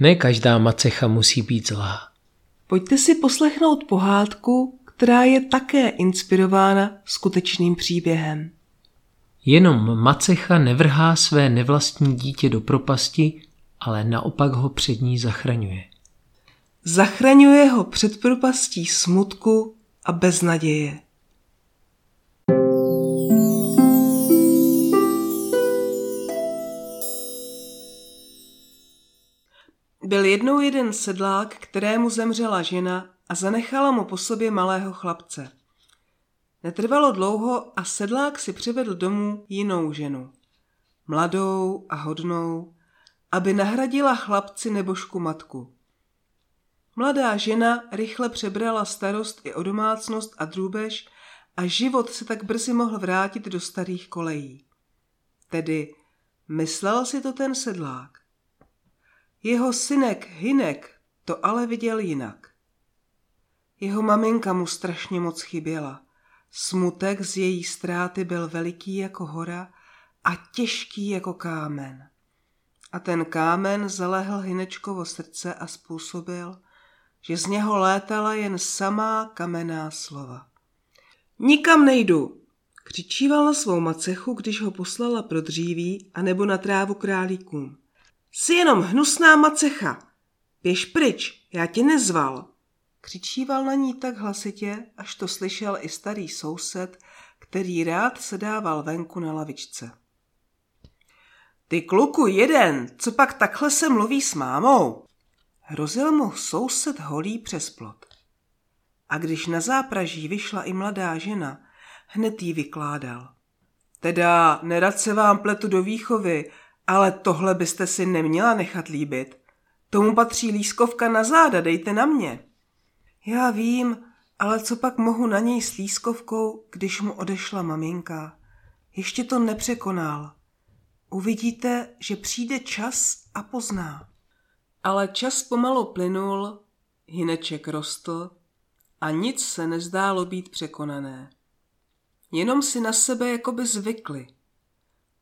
Ne každá macecha musí být zlá. Pojďte si poslechnout pohádku, která je také inspirována skutečným příběhem. Jenom macecha nevrhá své nevlastní dítě do propasti, ale naopak ho před ní zachraňuje. Zachraňuje ho před propastí smutku a beznaděje. Byl jednou jeden sedlák, kterému zemřela žena a zanechala mu po sobě malého chlapce. Netrvalo dlouho a sedlák si přivedl domů jinou ženu. Mladou a hodnou, aby nahradila chlapci nebožku matku. Mladá žena rychle přebrala starost i o domácnost a drůbež a život se tak brzy mohl vrátit do starých kolejí. Tedy myslel si to ten sedlák. Jeho synek Hinek to ale viděl jinak. Jeho maminka mu strašně moc chyběla. Smutek z její ztráty byl veliký jako hora a těžký jako kámen. A ten kámen zalehl Hinečkovo srdce a způsobil, že z něho létala jen samá kamenná slova. Nikam nejdu, křičíval na svou macechu, když ho poslala pro dříví a nebo na trávu králíkům. Jsi jenom hnusná macecha. Běž pryč, já tě nezval. Křičíval na ní tak hlasitě, až to slyšel i starý soused, který rád sedával venku na lavičce. Ty kluku jeden, co pak takhle se mluví s mámou? Hrozil mu soused holí přes plot. A když na zápraží vyšla i mladá žena, hned jí vykládal. Teda, nerad se vám pletu do výchovy, ale tohle byste si neměla nechat líbit. Tomu patří lískovka na záda, dejte na mě. Já vím, ale co pak mohu na něj s lískovkou, když mu odešla maminka? Ještě to nepřekonal. Uvidíte, že přijde čas a pozná. Ale čas pomalu plynul, hineček rostl a nic se nezdálo být překonané. Jenom si na sebe jakoby zvykli.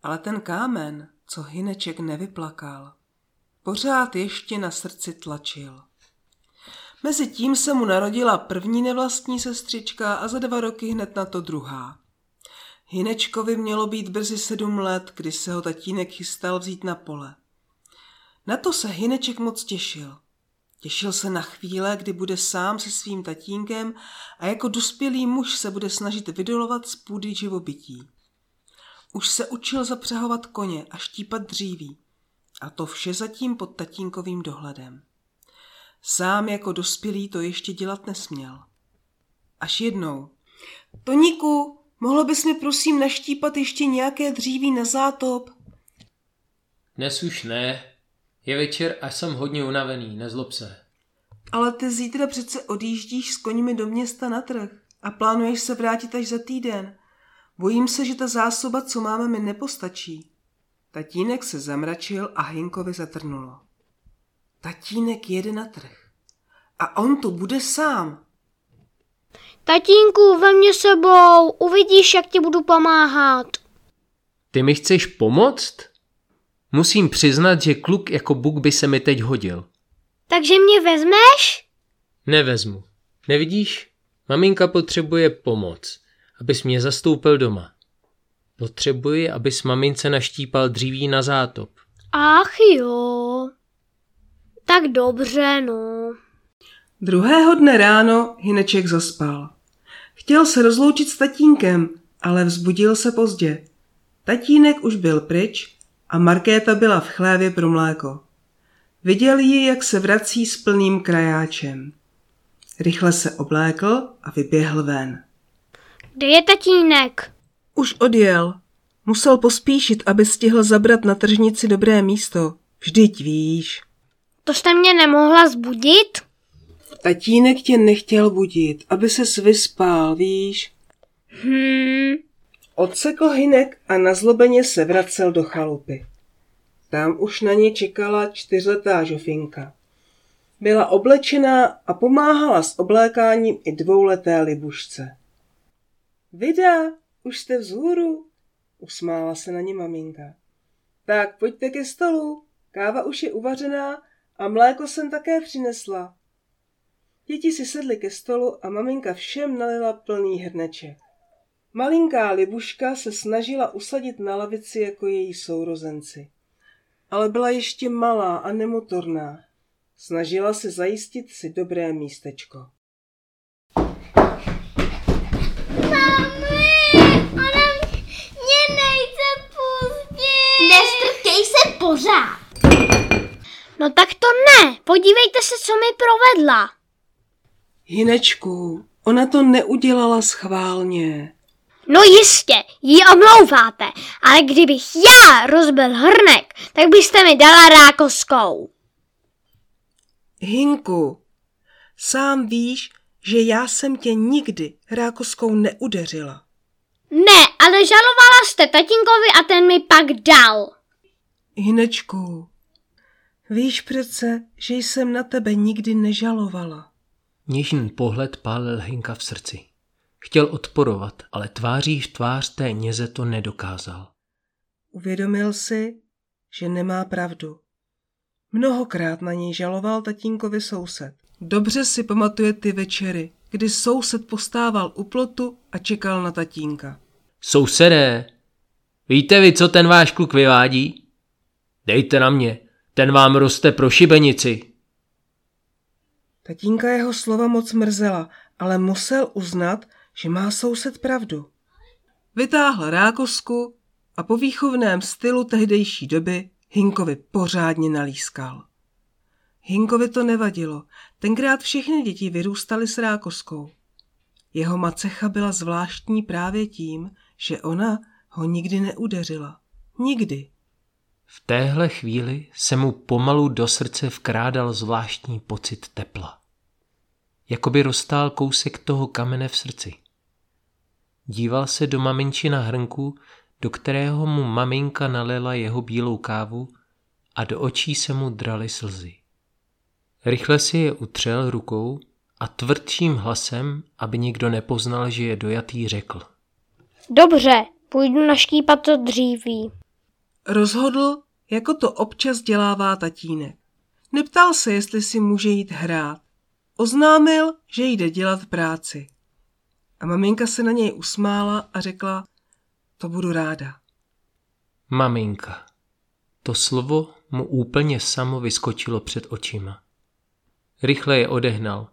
Ale ten kámen, co Hineček nevyplakal. Pořád ještě na srdci tlačil. Mezitím se mu narodila první nevlastní sestřička a za dva roky hned na to druhá. Hinečkovi mělo být brzy sedm let, kdy se ho tatínek chystal vzít na pole. Na to se Hineček moc těšil. Těšil se na chvíle, kdy bude sám se svým tatínkem a jako dospělý muž se bude snažit vydolovat z půdy živobytí. Už se učil zapřehovat koně a štípat dříví. A to vše zatím pod tatínkovým dohledem. Sám jako dospělý to ještě dělat nesměl. Až jednou. Toníku, mohlo bys mi prosím naštípat ještě nějaké dříví na zátop? Dnes už ne. Je večer a jsem hodně unavený, nezlob se. Ale ty zítra přece odjíždíš s koněmi do města na trh a plánuješ se vrátit až za týden. Bojím se, že ta zásoba, co máme, mi nepostačí. Tatínek se zamračil a Hinkovi zatrnulo. Tatínek jede na trh. A on tu bude sám. Tatínku, ve mě sebou, uvidíš, jak ti budu pomáhat. Ty mi chceš pomoct? Musím přiznat, že kluk jako Buk by se mi teď hodil. Takže mě vezmeš? Nevezmu. Nevidíš? Maminka potřebuje pomoc abys mě zastoupil doma. Potřebuji, abys mamince naštípal dříví na zátop. Ach jo. Tak dobře, no. Druhého dne ráno Hineček zaspal. Chtěl se rozloučit s tatínkem, ale vzbudil se pozdě. Tatínek už byl pryč a Markéta byla v chlévě pro mléko. Viděl ji, jak se vrací s plným krajáčem. Rychle se oblékl a vyběhl ven. Kde je tatínek? Už odjel. Musel pospíšit, aby stihl zabrat na tržnici dobré místo. Vždyť víš. To jste mě nemohla zbudit? Tatínek tě nechtěl budit, aby se vyspal, víš. Hmm. Odsekl hynek a nazlobeně se vracel do chalupy. Tam už na ně čekala čtyřletá žofinka. Byla oblečená a pomáhala s oblékáním i dvouleté libušce. Vida, už jste vzhůru, usmála se na ně maminka. Tak pojďte ke stolu, káva už je uvařená A mléko jsem také přinesla. Děti si sedly ke stolu a maminka všem nalila plný hrneček. Malinká Libuška se snažila usadit na lavici jako její sourozenci. Ale byla ještě malá a nemotorná. Snažila se zajistit si dobré místečko. Mami, ona mě nejde pustit. Nestrkej se pořád. No tak to ne, podívejte se, co mi provedla. Hinečku, ona to neudělala schválně. No jistě, ji omlouváte, ale kdybych já rozbil hrnek, tak byste mi dala rákoskou. Hinku, sám víš, že já jsem tě nikdy rákoskou neudeřila. Ne, ale žalovala jste tatínkovi a ten mi pak dal. Hinečku, víš přece, že jsem na tebe nikdy nežalovala. Něžný pohled pálil Hinka v srdci. Chtěl odporovat, ale tváří v tvář té něze to nedokázal. Uvědomil si, že nemá pravdu. Mnohokrát na něj žaloval tatínkovi soused. Dobře si pamatuje ty večery, kdy soused postával u plotu a čekal na tatínka. Sousedé, víte vy, co ten váš kluk vyvádí? Dejte na mě, ten vám roste pro šibenici. Tatínka jeho slova moc mrzela, ale musel uznat, že má soused pravdu. Vytáhl rákosku a po výchovném stylu tehdejší doby Hinkovi pořádně nalískal. Hinkovi to nevadilo, tenkrát všechny děti vyrůstaly s rákoskou. Jeho macecha byla zvláštní právě tím, že ona ho nikdy neudeřila. Nikdy. V téhle chvíli se mu pomalu do srdce vkrádal zvláštní pocit tepla. Jakoby roztál kousek toho kamene v srdci. Díval se do maminčina hrnku, do kterého mu maminka nalila jeho bílou kávu a do očí se mu draly slzy. Rychle si je utřel rukou a tvrdším hlasem, aby nikdo nepoznal, že je dojatý, řekl. Dobře, půjdu naštípat to dříví. Rozhodl, jako to občas dělává tatínek. Neptal se, jestli si může jít hrát. Oznámil, že jde dělat práci. A maminka se na něj usmála a řekla, to budu ráda. Maminka. To slovo mu úplně samo vyskočilo před očima. Rychle je odehnal.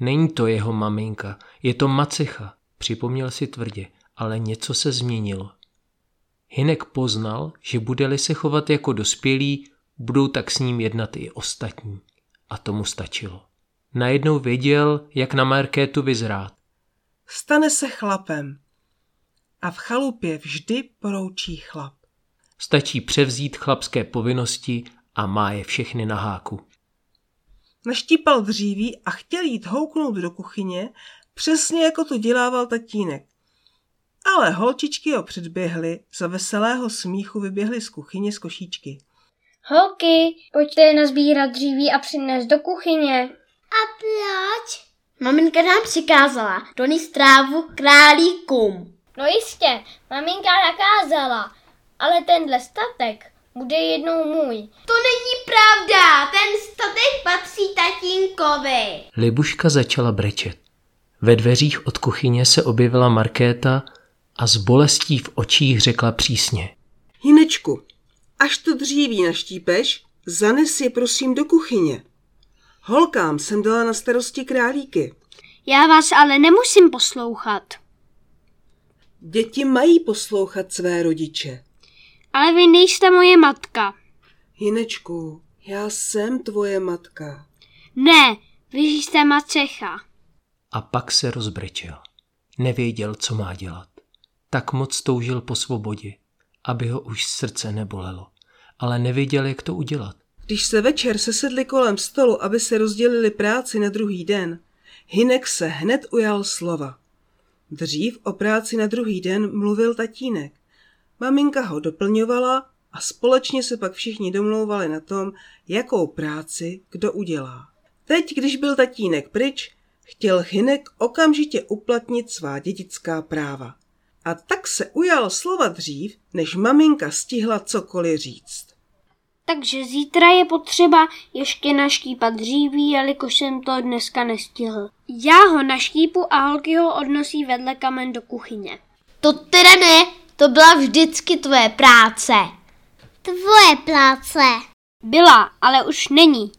Není to jeho maminka, je to macecha, připomněl si tvrdě, ale něco se změnilo. Hinek poznal, že bude-li se chovat jako dospělý, budou tak s ním jednat i ostatní. A tomu stačilo. Najednou věděl, jak na Markétu vyzrát. Stane se chlapem. A v chalupě vždy poroučí chlap. Stačí převzít chlapské povinnosti a má je všechny na háku. Naštípal dříví a chtěl jít houknout do kuchyně, přesně jako to dělával tatínek. Ale holčičky ho předběhly, za veselého smíchu vyběhly z kuchyně z košíčky. Holky, pojďte nazbírat dříví a přinést do kuchyně. A proč? Maminka nám přikázala donést trávu králíkům. No jistě, maminka nakázala, ale tenhle statek bude jednou můj. To není pravda, ten statek patří tatínkovi. Libuška začala brečet. Ve dveřích od kuchyně se objevila Markéta a s bolestí v očích řekla přísně. Hinečku, až to dříví naštípeš, zanes je prosím do kuchyně. Holkám jsem dala na starosti králíky. Já vás ale nemusím poslouchat. Děti mají poslouchat své rodiče. Ale vy nejste moje matka. Hinečku, já jsem tvoje matka. Ne, vy jste macecha. A pak se rozbrečel. Nevěděl, co má dělat. Tak moc toužil po svobodě, aby ho už srdce nebolelo. Ale nevěděl, jak to udělat. Když se večer sesedli kolem stolu, aby se rozdělili práci na druhý den, Hinek se hned ujal slova. Dřív o práci na druhý den mluvil tatínek. Maminka ho doplňovala a společně se pak všichni domlouvali na tom, jakou práci kdo udělá. Teď, když byl tatínek pryč, chtěl Hinek okamžitě uplatnit svá dědická práva. A tak se ujal slova dřív, než maminka stihla cokoliv říct. Takže zítra je potřeba ještě naštípat dříví, jelikož jsem to dneska nestihl. Já ho naštípu a holky ho odnosí vedle kamen do kuchyně. To teda ne, to byla vždycky tvoje práce. Tvoje práce. Byla, ale už není.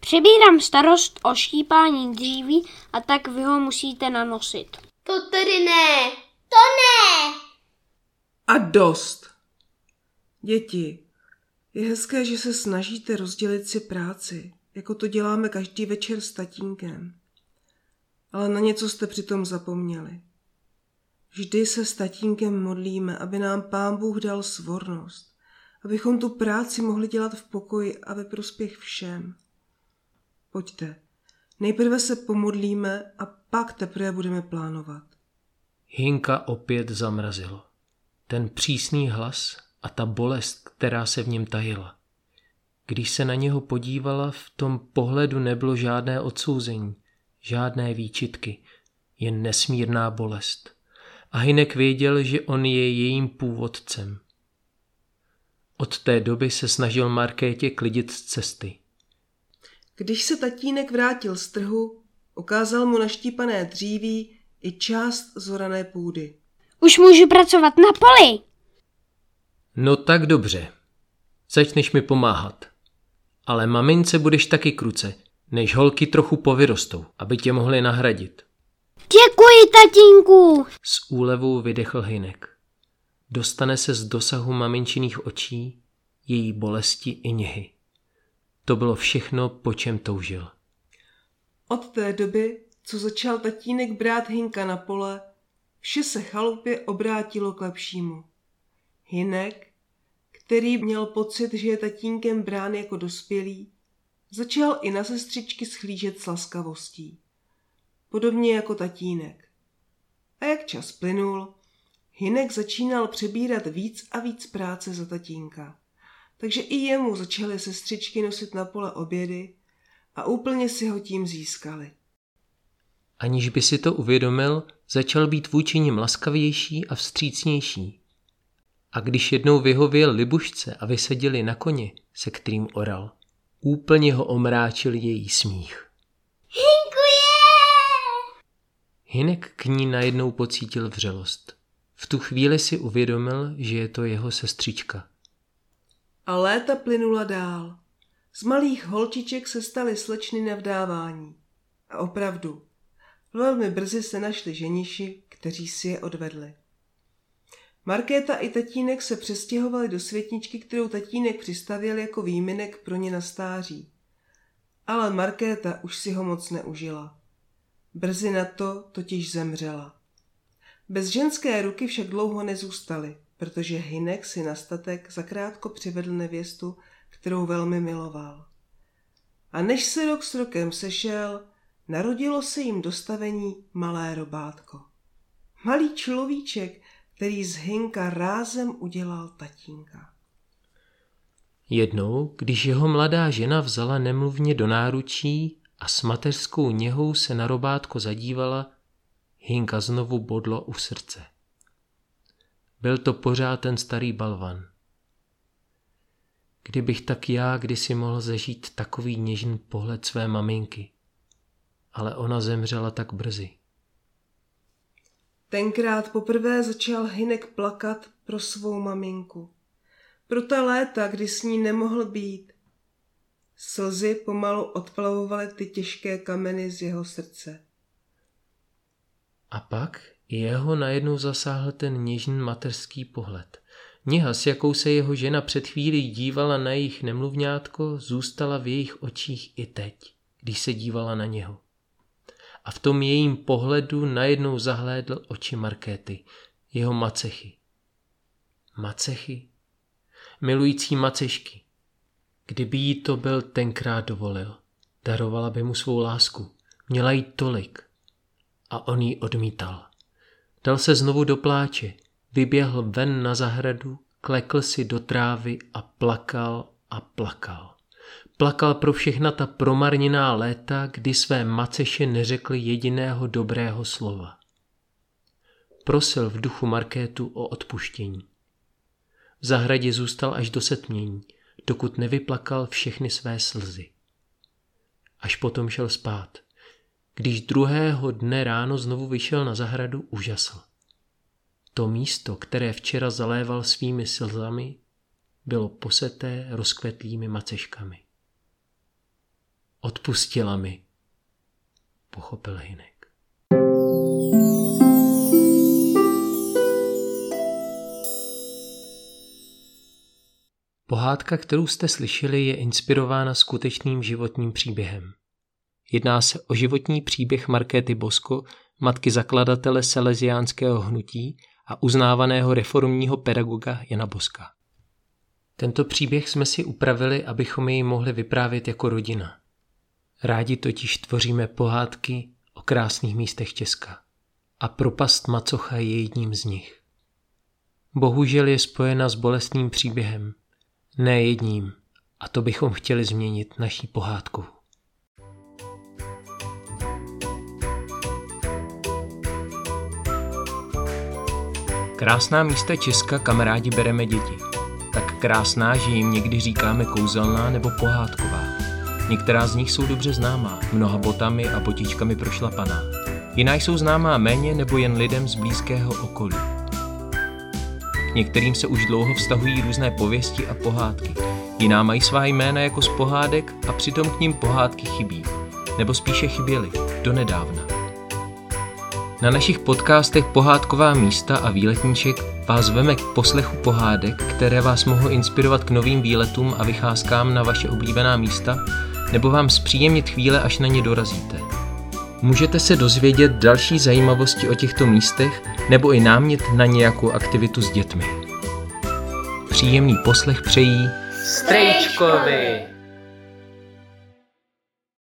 Přebírám starost o štípání dříví a tak vy ho musíte nanosit. To tedy ne. To ne. A dost. Děti, je hezké, že se snažíte rozdělit si práci, jako to děláme každý večer s tatínkem. Ale na něco jste přitom zapomněli. Vždy se s tatínkem modlíme, aby nám pán Bůh dal svornost, abychom tu práci mohli dělat v pokoji a ve prospěch všem. Pojďte, nejprve se pomodlíme a pak teprve budeme plánovat. Hinka opět zamrazilo. Ten přísný hlas a ta bolest, která se v něm tajila. Když se na něho podívala, v tom pohledu nebylo žádné odsouzení, žádné výčitky, jen nesmírná bolest. A Hinek věděl, že on je jejím původcem. Od té doby se snažil Markétě klidit z cesty. Když se tatínek vrátil z trhu, ukázal mu naštípané dříví i část zorané půdy. Už můžu pracovat na poli. No tak dobře. Začneš mi pomáhat. Ale mamince budeš taky kruce, než holky trochu povyrostou, aby tě mohly nahradit. Děkuji, tatínku. S úlevou vydechl Hinek. Dostane se z dosahu maminčiných očí, její bolesti i něhy. To bylo všechno, po čem toužil. Od té doby, co začal tatínek brát Hinka na pole, vše se chalupě obrátilo k lepšímu. Hinek, který měl pocit, že je tatínkem brán jako dospělý, začal i na sestřičky schlížet s laskavostí. Podobně jako tatínek. A jak čas plynul, Hinek začínal přebírat víc a víc práce za tatínka. Takže i jemu začaly sestřičky nosit na pole obědy a úplně si ho tím získali. Aniž by si to uvědomil, začal být vůči nim laskavější a vstřícnější. A když jednou vyhověl libušce a vysadili na koni, se kterým oral, úplně ho omráčil její smích. Hinek k ní najednou pocítil vřelost. V tu chvíli si uvědomil, že je to jeho sestřička. A léta plynula dál. Z malých holčiček se staly slečny na vdávání. A opravdu, velmi brzy se našli ženiši, kteří si je odvedli. Markéta i tatínek se přestěhovali do světničky, kterou tatínek přistavil jako výminek pro ně na stáří. Ale Markéta už si ho moc neužila. Brzy na to totiž zemřela. Bez ženské ruky však dlouho nezůstaly, protože Hinek si na statek zakrátko přivedl nevěstu, kterou velmi miloval. A než se rok s rokem sešel, narodilo se jim dostavení malé robátko. Malý človíček, který z Hinka rázem udělal tatínka. Jednou, když jeho mladá žena vzala nemluvně do náručí a s mateřskou něhou se na robátko zadívala, Hinka znovu bodlo u srdce. Byl to pořád ten starý balvan. Kdybych tak já kdysi mohl zažít takový něžný pohled své maminky. Ale ona zemřela tak brzy. Tenkrát poprvé začal Hinek plakat pro svou maminku. Pro ta léta, kdy s ní nemohl být. Slzy pomalu odplavovaly ty těžké kameny z jeho srdce. A pak jeho najednou zasáhl ten něžný mateřský pohled. Něha, s jakou se jeho žena před chvílí dívala na jejich nemluvňátko, zůstala v jejich očích i teď, když se dívala na něho. A v tom jejím pohledu najednou zahlédl oči Markéty, jeho macechy. Macechy? Milující macešky. Kdyby jí to byl tenkrát dovolil, darovala by mu svou lásku. Měla jí tolik. A on ji odmítal. Dal se znovu do pláče, vyběhl ven na zahradu, klekl si do trávy a plakal a plakal. Plakal pro všechna ta promarněná léta, kdy své maceše neřekli jediného dobrého slova. Prosil v duchu Markétu o odpuštění. V zahradě zůstal až do setmění. dokud nevyplakal všechny své slzy. Až potom šel spát. Když druhého dne ráno znovu vyšel na zahradu, užasl. To místo, které včera zaléval svými slzami, bylo poseté rozkvetlými maceškami. Odpustila mi, pochopil Hinek. Pohádka, kterou jste slyšeli, je inspirována skutečným životním příběhem. Jedná se o životní příběh Markéty Bosko, matky zakladatele Salesiánského hnutí a uznávaného reformního pedagoga Jana Boska. Tento příběh jsme si upravili, abychom jej mohli vyprávět jako rodina. Rádi totiž tvoříme pohádky o krásných místech Česka. A propast Macocha je jedním z nich. Bohužel je spojena s bolestným příběhem. Ne jedním. A to bychom chtěli změnit naší pohádkou. Krásná místa Česka, kam rádi bereme děti. Tak krásná, že jim někdy říkáme kouzelná nebo pohádková. Některá z nich jsou dobře známá, mnoha botami a botičkami prošlapaná. Jiná jsou známá méně nebo jen lidem z blízkého okolí. K některým se už dlouho vztahují různé pověsti a pohádky. Jiná mají svá jména jako z pohádek a přitom k ním pohádky chybí. Nebo spíše chyběly, donedávna. Na našich podcastech Pohádková místa a výletníček vás veme k poslechu pohádek, které vás mohou inspirovat k novým výletům a vycházkám na vaše oblíbená místa, nebo vám zpříjemnit chvíle, až na ně dorazíte. Můžete se dozvědět další zajímavosti o těchto místech nebo i námět na nějakou aktivitu s dětmi. Příjemný poslech přejí Strejčkovi!